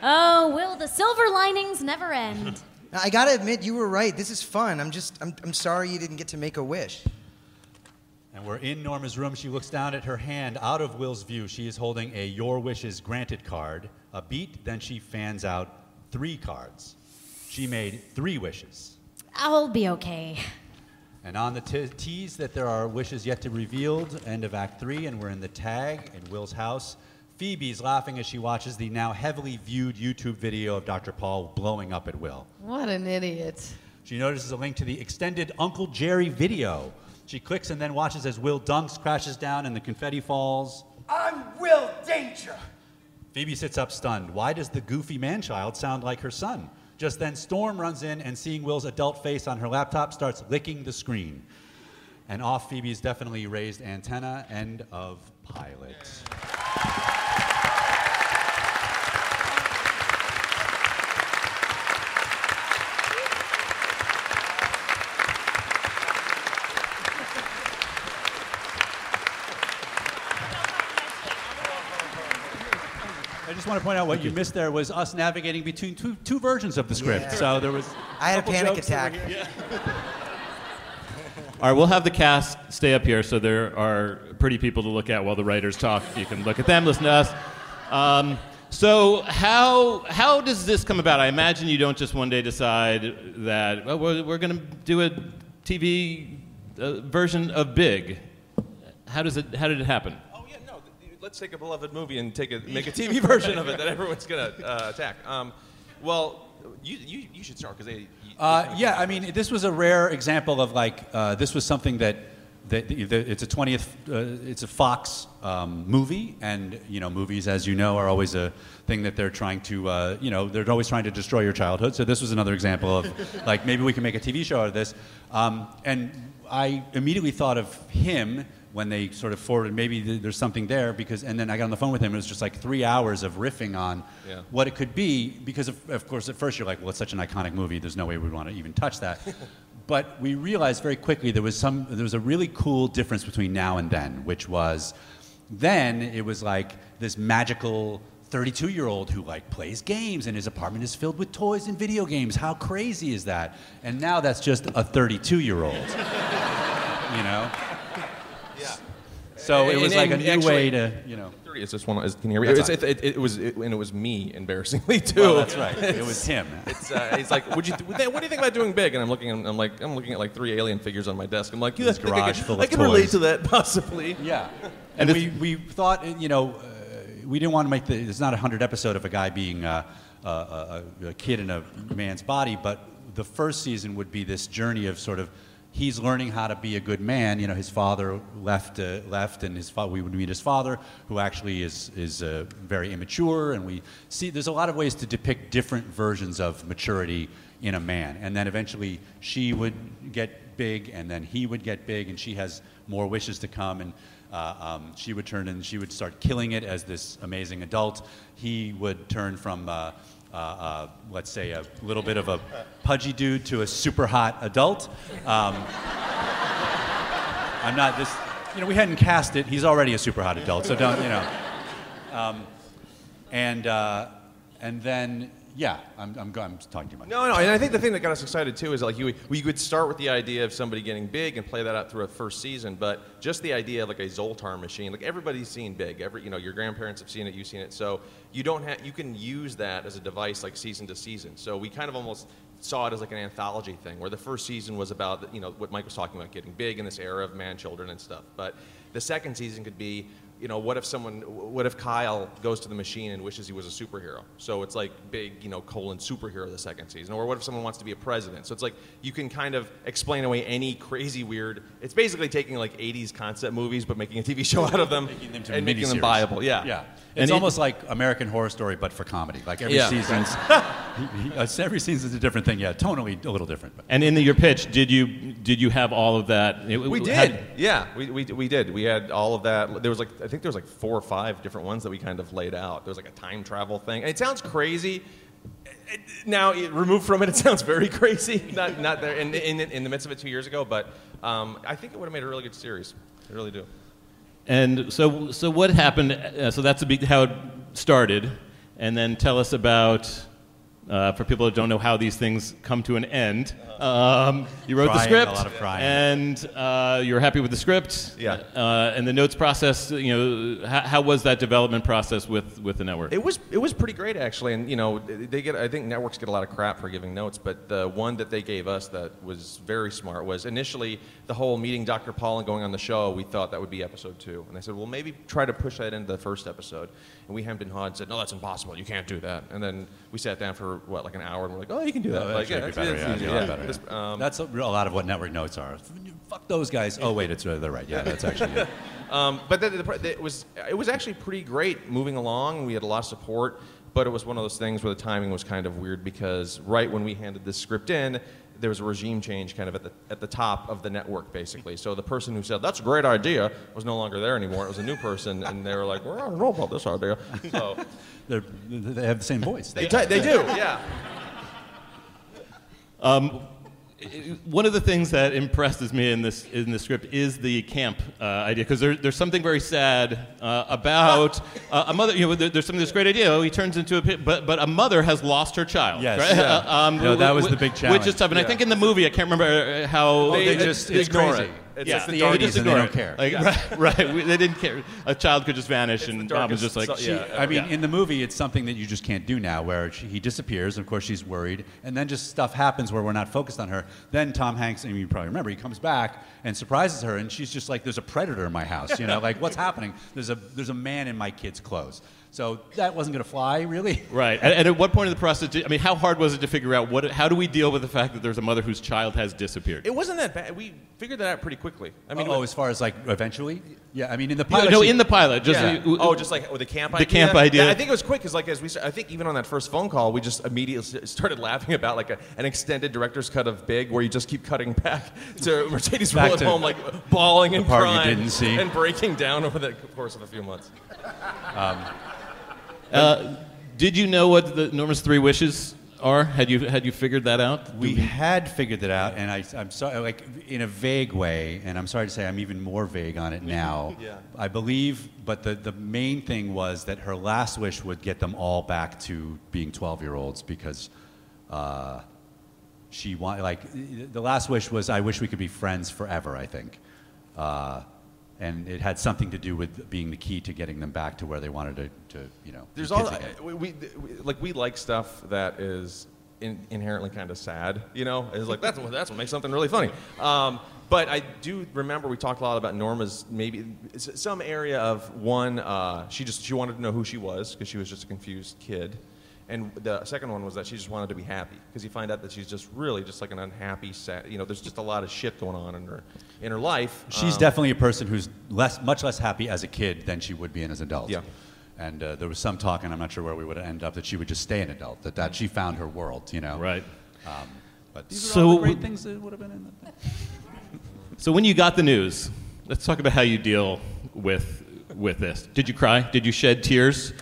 G: Oh, Will, the silver linings never end.
D: I gotta admit, you were right. This is fun. I'm just I'm, I'm sorry you didn't get to make a wish.
B: And we're in Norma's room. She looks down at her hand out of Will's view. She is holding a Your Wishes Granted card. A beat, then she fans out three cards. She made three wishes.
G: I'll be okay.
B: And on the t- tease that there are wishes yet to be revealed, end of Act Three, and we're in the tag in Will's house. Phoebe's laughing as she watches the now heavily viewed YouTube video of Dr. Paul blowing up at Will.
E: What an idiot.
B: She notices a link to the extended Uncle Jerry video. She clicks and then watches as Will dunks, crashes down, and the confetti falls.
N: I'm Will Danger.
B: Phoebe sits up stunned. Why does the goofy man child sound like her son? Just then, Storm runs in and seeing Will's adult face on her laptop starts licking the screen. And off Phoebe's definitely raised antenna. End of pilot. Just want to point out what you missed there was us navigating between two, two versions of the script.
D: Yeah.
B: So there was.
D: I had a panic attack.
B: were here.
O: All right, we'll have the cast stay up here so there are pretty people to look at while the writers talk. You can look at them, listen to us. Um, so, how, how does this come about? I imagine you don't just one day decide that, well, we're, we're going to do a TV uh, version of Big. How, does it, how did it happen?
P: Let's take a beloved movie and take a, make a TV version of it that everyone's gonna uh, attack. Um, well, you, you, you should start because they.
B: Uh, yeah, I mean, this was a rare example of like uh, this was something that, that, that it's a 20th, uh, it's a Fox um, movie, and you know, movies, as you know, are always a thing that they're trying to, uh, you know, they're always trying to destroy your childhood. So this was another example of like maybe we can make a TV show out of this, um, and I immediately thought of him when they sort of forwarded maybe th- there's something there because and then I got on the phone with him it was just like three hours of riffing on
P: Yeah.
B: what it could be because of, of course at first you're like well it's such an iconic movie there's no way we'd want to even touch that. But we realized very quickly there was some there was a really cool difference between now and then which was then it was like this magical 32 year old who like plays games and his apartment is filled with toys and video games. How crazy is that? And now that's just a 32 year old you know so it was
P: and-
B: like a new
P: actually-
B: way to you know
P: It's just one. Is, can you hear me? It's, it, it, it was, it, and it was me, embarrassingly too.
B: Well, that's right. It was him.
P: It's, uh, he's like, "Would you? What do you think about doing big?" And I'm looking, I'm like, I'm looking at like three alien figures on my desk. I'm like, "You
B: His
P: garage I
B: garage
P: can,
B: full
P: I
B: of
P: can relate to that possibly."
B: Yeah. And we, we thought, you know, uh, we didn't want to make the, it's not a 100 episode of a guy being uh, a, a, a kid in a man's body, but the first season would be this journey of sort of, he's learning how to be a good man. You know, his father left, uh, left and his we would meet his father, who actually is, is uh, very immature. And we see, there's a lot of ways to depict different versions of maturity in a man. And then eventually she would get big, and then he would get big, and she has more wishes to come. And uh, um, she would turn and she would start killing it as this amazing adult. He would turn from, uh, uh, let's say, a little bit of a pudgy dude to a super hot adult. Um, I'm not this, you know, we hadn't cast it. He's already a super hot adult, so don't, you know. Um, and, uh, and then, yeah, I'm, I'm, I'm talking too much.
P: No, no, and I think the thing that got us excited too is like you, we could start with the idea of somebody getting big and play that out through a first season, but just the idea of like a Zoltar machine, like everybody's seen big. Every, you know, your grandparents have seen it, you've seen it, so you don't have, you can use that as a device like season to season. So we kind of almost saw it as like an anthology thing, where the first season was about, you know, what Mike was talking about, getting big in this era of man children and stuff. But the second season could be you know, what if someone, what if Kyle goes to the machine and wishes he was a superhero? So it's like big, you know, colon superhero the second season. Or what if someone wants to be a president? So it's like you can kind of explain away any crazy weird. It's basically taking like 80s concept movies but making a TV show out of them,
B: Making them to
P: and making them
B: miniseries.
P: viable. Yeah,
B: Yeah.
P: And
B: It's
P: it-
B: almost like American Horror Story, but for comedy. Like every
P: Yeah.
B: season's, he- he- uh, every season's a different thing. Yeah, tonally a little different. But.
O: And in the, your pitch, did you did you have all of that? It-
P: We did. Yeah, we, we, we did. We had all of that. There was like I think there was like four or five different ones that we kind of laid out. There was like a time travel thing. And it sounds crazy. Now, removed from it, it sounds very crazy. Not not there in, in, in the midst of it two years ago, but um, I think it would have made a really good series. I really do.
O: And so, so what happened? Uh, so that's how it started, and then tell us about Uh, for people that don't know how these things come to an end, um, you wrote the script,
B: a lot of crying.
O: and uh, you were happy with the script.
P: Yeah.
O: Uh, and the notes process. You know, how, how was that development process with with the network?
P: It was it was pretty great actually, and you know they get I think networks get a lot of crap for giving notes, but the one that they gave us that was very smart was initially the whole meeting Dr. Paul and going on the show. We thought that would be episode two, and they said, well maybe try to push that into the first episode, and we hemmed and hawed and said, no that's impossible, you can't do that, and then we sat down for what like an hour and we're like, oh you can do that, like
B: that should be
P: that's-
B: better,
P: it's
B: yeah, yeah,
P: yeah.
B: better,
P: This-
B: yeah.
P: um,
B: That's a, a lot of what network notes are. Fuck those guys. Oh wait, it's uh, they're right. Yeah, that's actually. it.
P: Um, but the, the, the, it was it was actually pretty great moving along. We had a lot of support, but it was one of those things where the timing was kind of weird because right when we handed this script in, there was a regime change kind of at the at the top of the network basically. So the person who said that's a great idea was no longer there anymore. It was a new person, and they were like, well, I don't know about this idea. So
B: They're, have the same voice.
P: they, t- they do, yeah.
O: Um, one of the things that impresses me in this in the script is the camp uh, idea because there, there's something very sad uh, about uh, a mother. You know, there, there's something this great idea. Oh, he turns into a but but a mother has lost her child.
B: Yes.
O: right?
B: Yeah.
O: Um,
B: No, that was the big challenge, Which
O: is tough. And I think in the movie, I can't remember uh, how
B: Oh, they just- it's
P: ignore
B: crazy.
P: it. It's
O: yeah,
P: just the
O: they
P: darkest
O: just
B: and they don't care.
O: Like, right, right. We- They didn't care. A child could just vanish, and mom was just like,
P: so-
O: she-
P: yeah.
B: I mean,
O: yeah.
B: in the movie, it's something that you just can't do now, where she, he disappears, and of course she's worried, and then just stuff happens where we're not focused on her. Then Tom Hanks, and you probably remember, he comes back and surprises her, and she's just like, "There's a predator in my house," you know, like what's happening? There's a there's a man in my kid's clothes. So that wasn't going to fly, really.
O: Right. And, and at what point in the process? Did, I mean, how hard was it to figure out what? How do we deal with the fact that there's a mother whose child has disappeared?
P: It wasn't that bad. We figured that out pretty quickly. I mean,
B: oh, as far as like eventually, yeah. I mean, in the pilot,
O: no,
B: she-
O: in the pilot, just
P: Yeah.
O: uh,
P: oh, just like with the camp
O: the
P: idea.
O: camp idea.
P: Yeah, I think it was quick because, like, as we, st- I think even on that first phone call, we just immediately started laughing about like a, an extended director's cut of Big, where you just keep cutting back to Mercedes
B: Back
P: rolling
B: to
P: home, like bawling and
B: the part you
P: crying,
B: didn't see.
P: and breaking down over the course of a few months.
O: Uh, did you know what the Norma's three wishes are? Had you had you figured that out?
B: We had figured that out, and I, I'm sorry, like in a vague way, and I'm sorry to say I'm even more vague on it now.
P: Yeah.
B: I believe, but the, the main thing was that her last wish would get them all back to being 12 year olds because uh, she wanted, like, the last wish was, I wish we could be friends forever, I think. Uh, and it had something to do with being the key to getting them back to where they wanted to, to you know.
P: There's all we, we like we like stuff that is in, inherently kind of sad. You know, it's like that's what that's what makes something really funny. Um, but I do remember we talked a lot about Norma's maybe some area of one. Uh, she just she wanted to know who she was because she was just a confused kid. And the second one was that she just wanted to be happy because you find out that she's just really just like an unhappy, sad. You know, there's just a lot of shit going on in her in her life.
B: She's
P: Um,
B: definitely a person who's less, much less happy as a kid than she would be as an adult.
P: Yeah.
B: And uh, there was some talk, and I'm not sure where we would end up, that she would just stay an adult, that, that she found her world, you know?
O: Right.
B: Um, but these
O: So
B: are all the
O: w-
B: great things that would have been in the thing.
O: So when you got the news, let's talk about how you deal with with this. Did you cry? Did you shed tears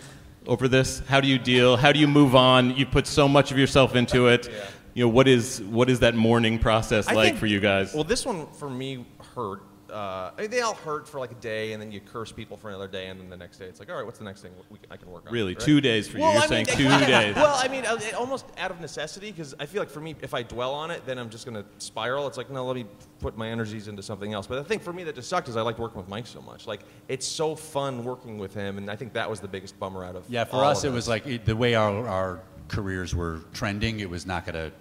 O: over this? How do you deal? How do you move on? You put so much of yourself into it. You know what is what is that mourning process
P: I
O: like
P: think-
O: for you guys?
P: Well, this one for me hurt. Uh, I mean, they all hurt for like a day, and then you curse people for another day, and then the next day it's like, all right, what's the next thing we, I can work on?
O: Really?
P: right?
O: Two days for you.
P: Well,
O: You're
P: I
O: saying
P: mean,
O: two
P: yeah.
O: days.
P: Well, I mean, uh, it, almost out of necessity, because I feel like for me, if I dwell on it, then I'm just going to spiral. It's like, no, let me put my energies into something else. But the thing for me that just sucked is I liked working with Mike so much. Like, it's so fun working with him, and I think that was the biggest bummer out of
B: Yeah, for
P: all
B: us,
P: of
B: it was like it, the way our, our careers were trending, it was not going to.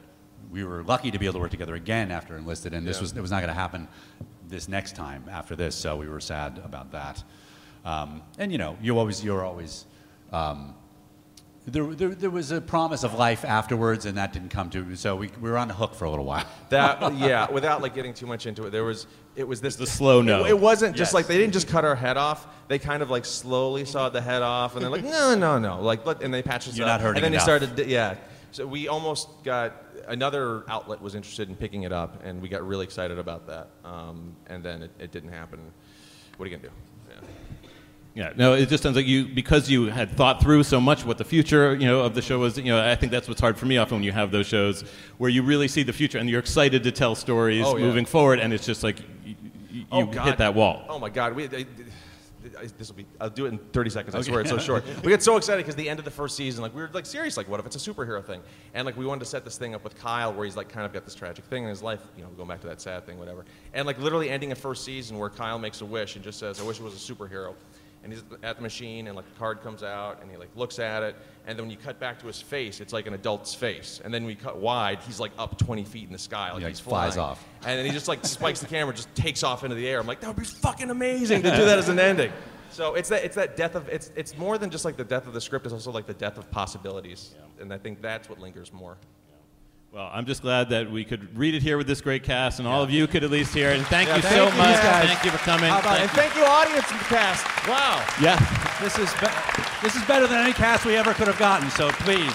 B: We were lucky to be able to work together again after enlisted, and this
P: Yeah.
B: was it was not going to happen this next time after this. So we were sad about that. Um, and you know, you always you're always. Um, there, there, there was a promise of life afterwards, and that didn't come to. So we, we were on the hook for a little while.
P: That yeah, without like getting too much into it, there was it was this
O: The slow no.
P: It, it wasn't just
O: Yes.
P: like they didn't just cut our head off. They kind of like slowly sawed the head off, and they're like, no, no, no, like let, and they patched us
B: You're
P: up.
B: not hurting
P: And then
B: enough.
P: they started, yeah. So we almost got another outlet was interested in picking it up, and we got really excited about that. Um, and then it, it didn't happen. What are you gonna do? Yeah.
O: Yeah, no, it just sounds like you because you had thought through so much what the future, you know, of the show was. You know, I think that's what's hard for me often when you have those shows where you really see the future and you're excited to tell stories
P: Oh, yeah.
O: moving forward, and it's just like you, you
P: Oh,
O: hit that wall.
P: Oh my God, we, I, this will be. I'll do it in 30 seconds. I
B: Okay.
P: swear it's so short. We get so excited because the end of the first season, like we were like serious, like what if it's a superhero thing? And like we wanted to set this thing up with Kyle, where he's like kind of got this tragic thing in his life, you know, going back to that sad thing, whatever. And like literally ending a first season where Kyle makes a wish and just says, "I wish it was a superhero." And he's at the machine, and like the card comes out, and he like looks at it, and then when you cut back to his face, it's like an adult's face. And then we cut wide, he's like up 20 feet in the sky, like
B: Yeah,
P: he's
B: he flies off.
P: And then he just like spikes the camera, just takes off into the air. I'm like, that would be fucking amazing to do that as an ending. So it's that it's that death of it's it's more than just like the death of the script. It's also like the death of possibilities, and I think that's what lingers more.
O: Well, I'm just glad that we could read it here with this great cast, and all of you could at least hear it. And thank
P: Yeah,
O: you
P: thank
O: so
P: you,
O: much.
P: guys.
O: Thank you for coming.
P: How about-
O: Thank
P: and thank you, audience and cast. Wow.
O: Yeah.
B: This is be- this is better than any cast we ever could have gotten. So please